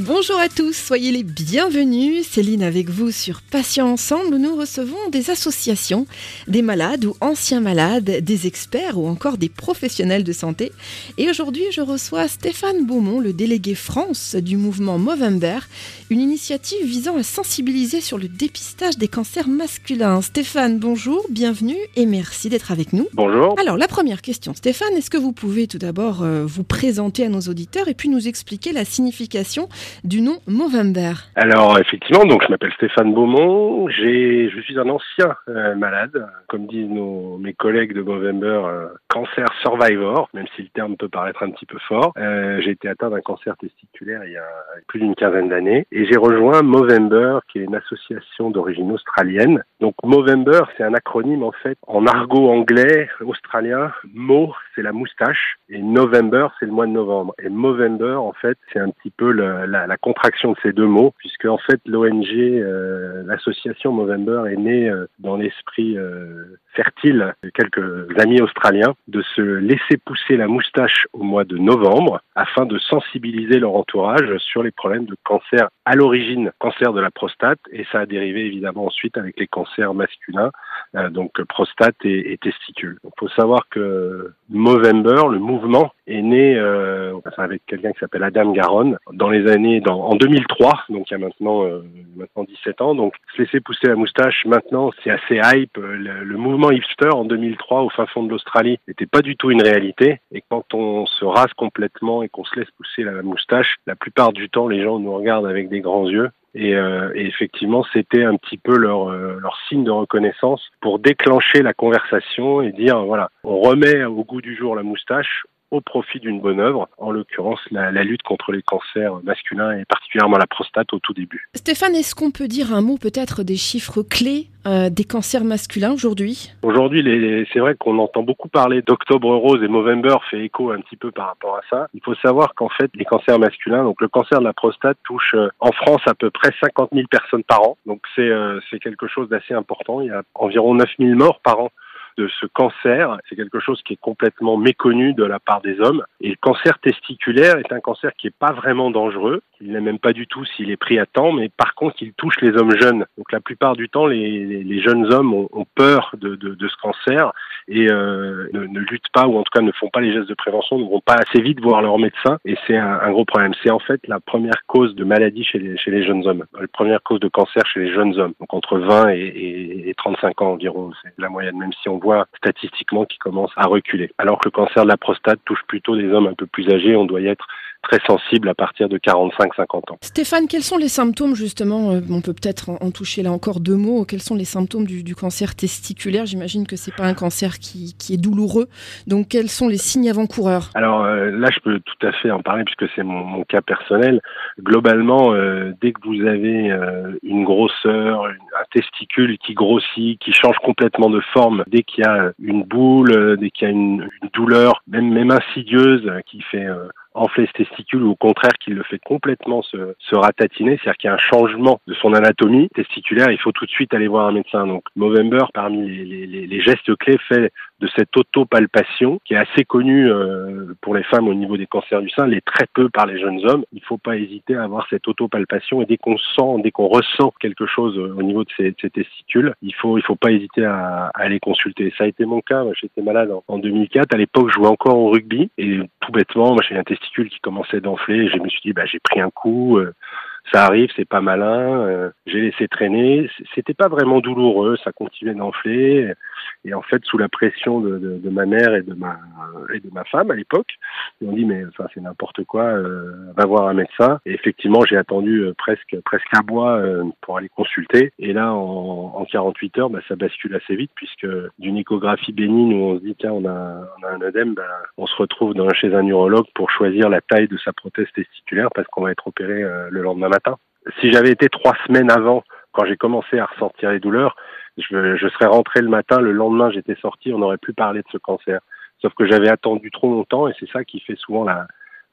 Bonjour à tous, soyez les bienvenus. Céline avec vous sur Patients Ensemble nous recevons des associations, des malades ou anciens malades, des experts ou encore des professionnels de santé. Et aujourd'hui, je reçois Stéphane Beaumont, le délégué France du mouvement Movember, une initiative visant à sensibiliser sur le dépistage des cancers masculins. Stéphane, bonjour, bienvenue et merci d'être avec nous. Bonjour. Alors, la première question, Stéphane, est-ce que vous pouvez tout d'abord euh, vous présenter à nos auditeurs et puis nous expliquer la signification du nom Movember Alors effectivement, donc je m'appelle Stéphane Beaumont, j'ai, je suis un ancien euh, malade, comme disent nos, mes collègues de Movember, euh, cancer survivor, même si le terme peut paraître un petit peu fort. Euh, j'ai été atteint d'un cancer testiculaire il y a plus d'une quinzaine d'années et j'ai rejoint Movember, qui est une association d'origine australienne. Donc Movember, c'est un acronyme en fait en argot anglais australien. Mo, c'est la moustache et November, c'est le mois de novembre. Et Movember, en fait, c'est un petit peu la, la, contraction de ces deux mots, puisque en fait l'ONG, euh, l'association Movember est née euh, dans l'esprit euh, fertile de quelques amis australiens de se laisser pousser la moustache au mois de novembre afin de sensibiliser leur entourage sur les problèmes de cancer à l'origine, cancer de la prostate, et ça a dérivé évidemment ensuite avec les cancers masculins, donc prostate et, et testicules. Il faut savoir que Movember, le mouvement, est né euh, avec quelqu'un qui s'appelle Adam Garonne dans les années dans, en 2003, donc il y a maintenant euh, maintenant 17 ans. Donc se laisser pousser la moustache maintenant, c'est assez hype. Le, le, mouvement hipster en 2003 au fin fond de l'Australie n'était pas du tout une réalité. Et quand on se rase complètement et qu'on se laisse pousser la moustache, la plupart du temps les gens nous regardent avec des grands yeux. Et, euh, et, effectivement, c'était un petit peu leur, euh, leur signe de reconnaissance pour déclencher la conversation et dire voilà, on remet au goût du jour la moustache, au profit d'une bonne œuvre, en l'occurrence la, la, lutte contre les cancers masculins et particulièrement la prostate au tout début. Stéphane, est-ce qu'on peut dire un mot peut-être des chiffres clés euh, des cancers masculins aujourd'hui? Aujourd'hui, c'est vrai qu'on entend beaucoup parler d'Octobre Rose et Movember fait écho un petit peu par rapport à ça. Il faut savoir qu'en fait, les cancers masculins, donc le cancer de la prostate touche euh, en France à peu près 50 000 personnes par an. Donc c'est euh, quelque chose d'assez important. Il y a environ 9 000 morts par an de ce cancer. C'est quelque chose qui est complètement méconnu de la part des hommes. Et le cancer testiculaire est un cancer qui n'est pas vraiment dangereux. Il n'est même pas du tout s'il est pris à temps, mais par contre, il touche les hommes jeunes. Donc la plupart du temps, les, les, les jeunes hommes ont, ont peur de, de, de, ce cancer et euh, ne, ne, luttent pas, ou en tout cas ne font pas les gestes de prévention, ne vont pas assez vite voir leur médecin. Et c'est un, un, gros problème. C'est en fait la première cause de maladie chez les, chez les jeunes hommes. La première cause de cancer chez les jeunes hommes. Donc entre 20 et, et, et 35 ans environ, c'est la moyenne, même si on voit statistiquement qui commence à reculer. Alors que le cancer de la prostate touche plutôt des hommes un peu plus âgés, on doit y être très sensible à partir de 45-50 ans. Stéphane, quels sont les symptômes justement euh, On peut peut-être en toucher là encore deux mots. Quels sont les symptômes du, du cancer testiculaire? J'imagine que c'est pas un cancer qui, qui, est douloureux. Donc quels sont les signes avant-coureurs? Alors euh, là, je peux tout à fait en parler puisque c'est mon, mon, cas personnel. Globalement, euh, dès que vous avez euh, une grosseur, un testicule qui grossit, qui change complètement de forme, dès qu'il y a une boule, dès qu'il y a une, une, douleur, même même insidieuse, qui fait enfler ce testicule ou au contraire qu'il le fait complètement se, ratatiner, c'est-à-dire qu'il y a un changement de son anatomie testiculaire, il faut tout de suite aller voir un médecin. Donc Movember, parmi les, les, les gestes clés, fait de cette autopalpation qui est assez connue euh, pour les femmes au niveau des cancers du sein, l'est très peu par les jeunes hommes. Il ne faut pas hésiter à avoir cette autopalpation et dès qu'on sent, dès qu'on ressent quelque chose au niveau de ces, testicules, il faut il faut pas hésiter à, à, aller consulter. Ça a été mon cas. J'étais malade en, en 2004. À l'époque, je jouais encore au rugby et tout bêtement, moi j'ai un testicule qui commençait d'enfler. Je me suis dit bah j'ai pris un coup. Euh, ça arrive, c'est pas malin. Euh, j'ai laissé traîner. C'était pas vraiment douloureux, ça continuait d'enfler. Et en fait, sous la pression de, de, de, ma mère et de ma et de ma femme à l'époque, ils m'ont dit mais enfin c'est n'importe quoi, euh, va voir un médecin. Et effectivement, j'ai attendu euh, presque presque un mois euh, pour aller consulter. Et là, en, en 48 heures, bah, ça bascule assez vite puisque d'une échographie bénigne où on se dit tiens on a on a un œdème, bah, on se retrouve dans, chez un urologue pour choisir la taille de sa prothèse testiculaire parce qu'on va être opéré euh, le lendemain matin. Si j'avais été trois semaines avant, quand j'ai commencé à ressentir les douleurs, je, serais rentré le matin, le lendemain j'étais sorti, on aurait pu parler de ce cancer. Sauf que j'avais attendu trop longtemps et c'est ça qui fait souvent la,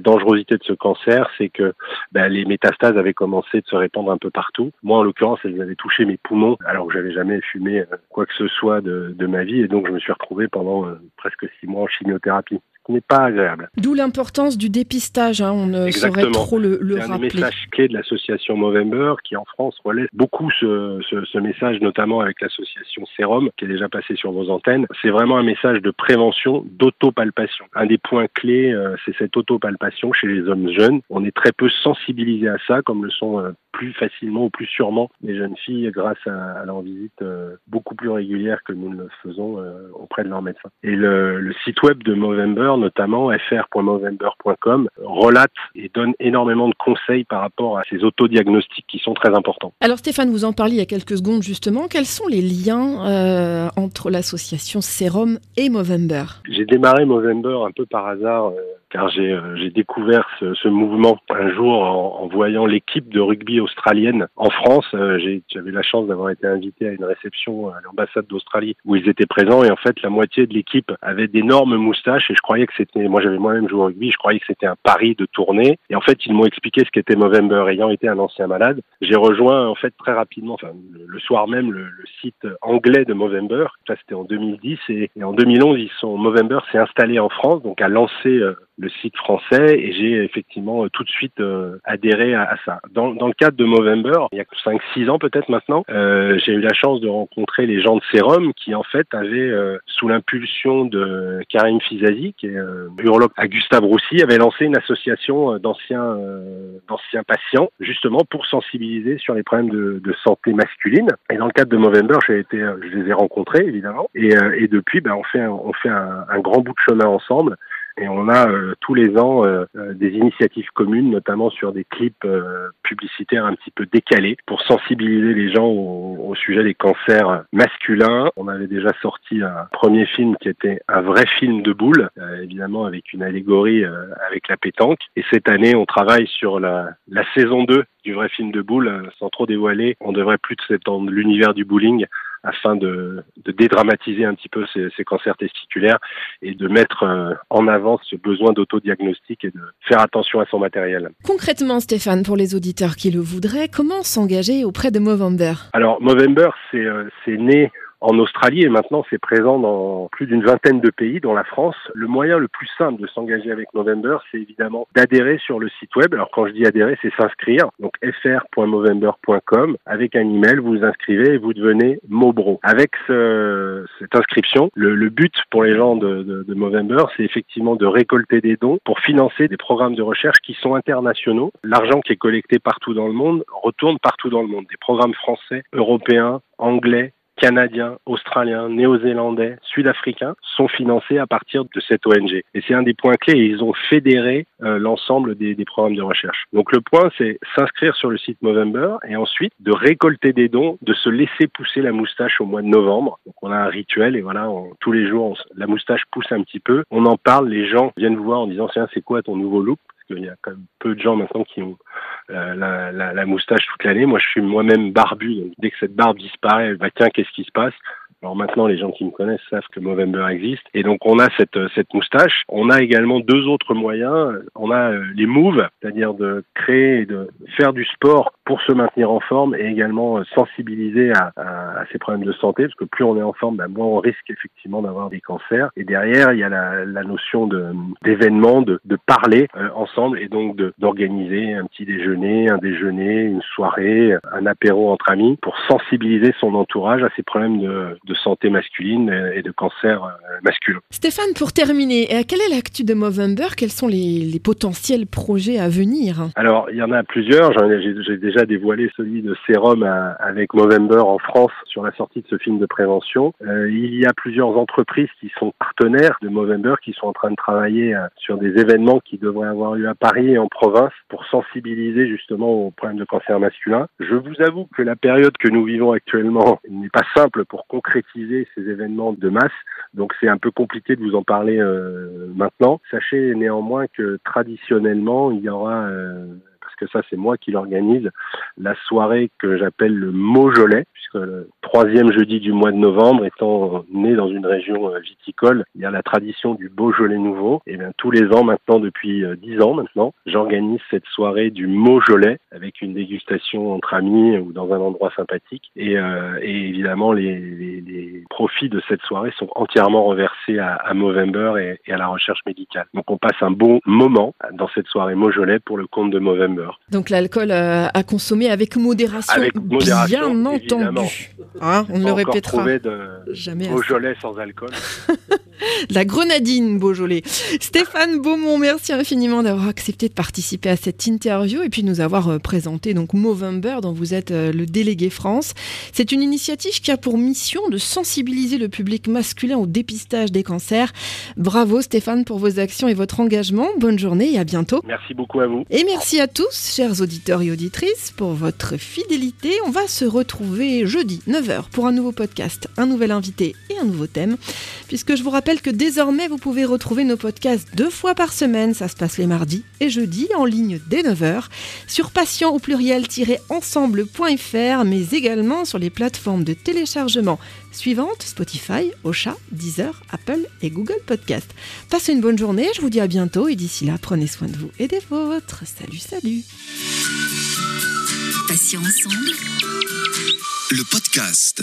dangerosité de ce cancer, c'est que ben, les métastases avaient commencé de se répandre un peu partout. Moi, en l'occurrence, elles avaient touché mes poumons, alors que j'avais jamais fumé quoi que ce soit de, de, ma vie, et donc je me suis retrouvé pendant euh, presque six mois en chimiothérapie ce n'est pas agréable. D'où l'importance du dépistage, hein, on ne saurait trop le, le C'est un message clé de l'association Movember qui en France relaie beaucoup ce, ce, ce message, notamment avec l'association Serum qui est déjà passée sur vos antennes. C'est vraiment un message de prévention, d'autopalpation. Un des points clés, euh, c'est cette autopalpation chez les hommes jeunes. On est très peu sensibilisé à ça, comme le sont euh, plus facilement ou plus sûrement les jeunes filles grâce à, à leur visite euh, beaucoup plus régulière que nous ne le faisons euh, auprès de leur médecin. Et le, le, site web de Movember, notamment fr.movember.com, relate et donne énormément de conseils par rapport à ces autodiagnostics qui sont très importants. Alors Stéphane, vous en parliez il y a quelques secondes justement. Quels sont les liens euh, entre l'association Serum et Movember? J'ai démarré Movember un peu par hasard car j'ai découvert ce, ce, mouvement un jour en, en voyant l'équipe de rugby australienne en France. Euh, J'avais la chance d'avoir été invité à une réception à l'ambassade d'Australie où ils étaient présents et en fait la moitié de l'équipe avait d'énormes moustaches et je croyais que c'était, moi j'avais moi-même joué au rugby, je croyais que c'était un pari de tournée et en fait ils m'ont expliqué ce qu'était Movember ayant été un ancien malade. J'ai rejoint en fait très rapidement, enfin le, soir même le, le, site anglais de Movember, ça c'était en 2010 et, et, en 2011 ils sont Movember s'est installé en France donc a lancé euh, le site français et j'ai effectivement euh, tout de suite euh, adhéré à, à, ça. Dans, dans le cadre de Movember, il y a 5-6 ans peut-être maintenant, euh, j'ai eu la chance de rencontrer les gens de Serum qui en fait avaient, euh, sous l'impulsion de Karim Fizazi, qui est euh, urologue à Gustave Roussy, avait lancé une association d'anciens d'anciens patients justement pour sensibiliser sur les problèmes de, de, santé masculine. Et dans le cadre de Movember, j'ai été, je les ai rencontrés évidemment et, et depuis, ben, on fait on fait un, un grand bout de chemin ensemble. Et on a euh, tous les ans euh, des initiatives communes, notamment sur des clips euh, publicitaires un petit peu décalés, pour sensibiliser les gens au, au, sujet des cancers masculins. On avait déjà sorti un premier film qui était un vrai film de boules, évidemment avec une allégorie avec la pétanque. Et cette année, on travaille sur la, la saison 2 du vrai film de boules, sans trop dévoiler. On devrait plus s'étendre l'univers du bowling afin de, de, dédramatiser un petit peu ces, ces, cancers testiculaires et de mettre euh, en avant ce besoin d'autodiagnostic et de faire attention à son matériel. Concrètement, Stéphane, pour les auditeurs qui le voudraient, comment s'engager auprès de Movember? Alors, Movember, c'est euh, né en Australie et maintenant c'est présent dans plus d'une vingtaine de pays, dont la France. Le moyen le plus simple de s'engager avec Movember, c'est évidemment d'adhérer sur le site web. Alors quand je dis adhérer, c'est s'inscrire. Donc fr.movember.com avec un email, vous vous inscrivez et vous devenez Mobro. Avec ce, cette inscription, le, le, but pour les gens de, de, de Movember, c'est effectivement de récolter des dons pour financer des programmes de recherche qui sont internationaux. L'argent qui est collecté partout dans le monde retourne partout dans le monde. Des programmes français, européens, anglais, canadiens, australiens, néo-zélandais, sud-africains sont financés à partir de cette ONG. Et c'est un des points clés. Ils ont fédéré euh, l'ensemble des, des, programmes de recherche. Donc le point, c'est s'inscrire sur le site Movember et ensuite de récolter des dons, de se laisser pousser la moustache au mois de novembre. Donc on a un rituel et voilà, on, tous les jours, la moustache pousse un petit peu. On en parle, les gens viennent vous voir en disant, tiens, c'est quoi ton nouveau look? Il y a quand même peu de gens maintenant qui ont euh, la, la, la, moustache toute l'année. Moi, je suis moi-même barbu, dès que cette barbe disparaît, bah tiens, qu'est-ce qui se passe? Alors maintenant, les gens qui me connaissent savent que Movember existe. Et donc, on a cette, cette moustache. On a également deux autres moyens. On a euh, les moves, c'est-à-dire de créer et de faire du sport pour se maintenir en forme et également euh, sensibiliser à, à, à ces problèmes de santé, parce que plus on est en forme, ben moins on risque effectivement d'avoir des cancers. Et derrière, il y a la, la notion d'événement, de, de, de, parler euh, ensemble et donc d'organiser un petit déjeuner, un déjeuner, une soirée, un apéro entre amis pour sensibiliser son entourage à ces problèmes de de santé masculine et de cancer euh, masculin. Stéphane, pour terminer, euh, quelle est l'actu de Movember? Quels sont les, les, potentiels projets à venir? Alors, il y en a plusieurs. J'ai déjà dévoilé celui de Sérum à, avec Movember en France sur la sortie de ce film de prévention. Euh, il y a plusieurs entreprises qui sont partenaires de Movember, qui sont en train de travailler euh, sur des événements qui devraient avoir lieu à Paris et en province pour sensibiliser justement aux problèmes de cancer masculin. Je vous avoue que la période que nous vivons actuellement n'est pas simple pour concrétiser ces événements de masse. Donc c'est un peu compliqué de vous en parler euh, maintenant. Sachez néanmoins que traditionnellement, il y aura euh, que ça c'est moi qui l'organise, la soirée que j'appelle le Maujolet, puisque le troisième jeudi du mois de novembre, étant né dans une région euh, viticole, il y a la tradition du Beaujolais nouveau. Et bien tous les ans maintenant, depuis euh, dix ans maintenant, j'organise cette soirée du Maujolet avec une dégustation entre amis ou dans un endroit sympathique. Et, euh, évidemment, les, profits de cette soirée sont entièrement reversés à, à Movember et, à la recherche médicale. Donc on passe un bon moment dans cette soirée Maujolet pour le compte de Movember. Donc l'alcool à consommer avec modération, avec modération bien entendu. Hein, on ne le répétera de jamais. Beaujolais sans alcool. La grenadine Beaujolais. Stéphane Beaumont, merci infiniment d'avoir accepté de participer à cette interview et puis nous avoir euh, présenté donc Movember dont vous êtes euh, le délégué France. C'est une initiative qui a pour mission de sensibiliser le public masculin au dépistage des cancers. Bravo Stéphane pour vos actions et votre engagement. Bonne journée et à bientôt. Merci beaucoup à vous. Et merci à tous, chers auditeurs et auditrices, pour votre fidélité. On va se retrouver jeudi 9h pour un nouveau podcast, un nouvel invité et un nouveau thème. Puisque je vous rappelle que désormais vous pouvez retrouver nos podcasts deux fois par semaine, ça se passe les mardis et jeudis en ligne dès 9h sur patient au pluriel-ensemble.fr mais également sur les plateformes de téléchargement suivantes Spotify, Ocha, Deezer, Apple et Google Podcast. Passez une bonne journée, je vous dis à bientôt et d'ici là prenez soin de vous et des vôtres. Salut, salut. Patient ensemble. Le podcast.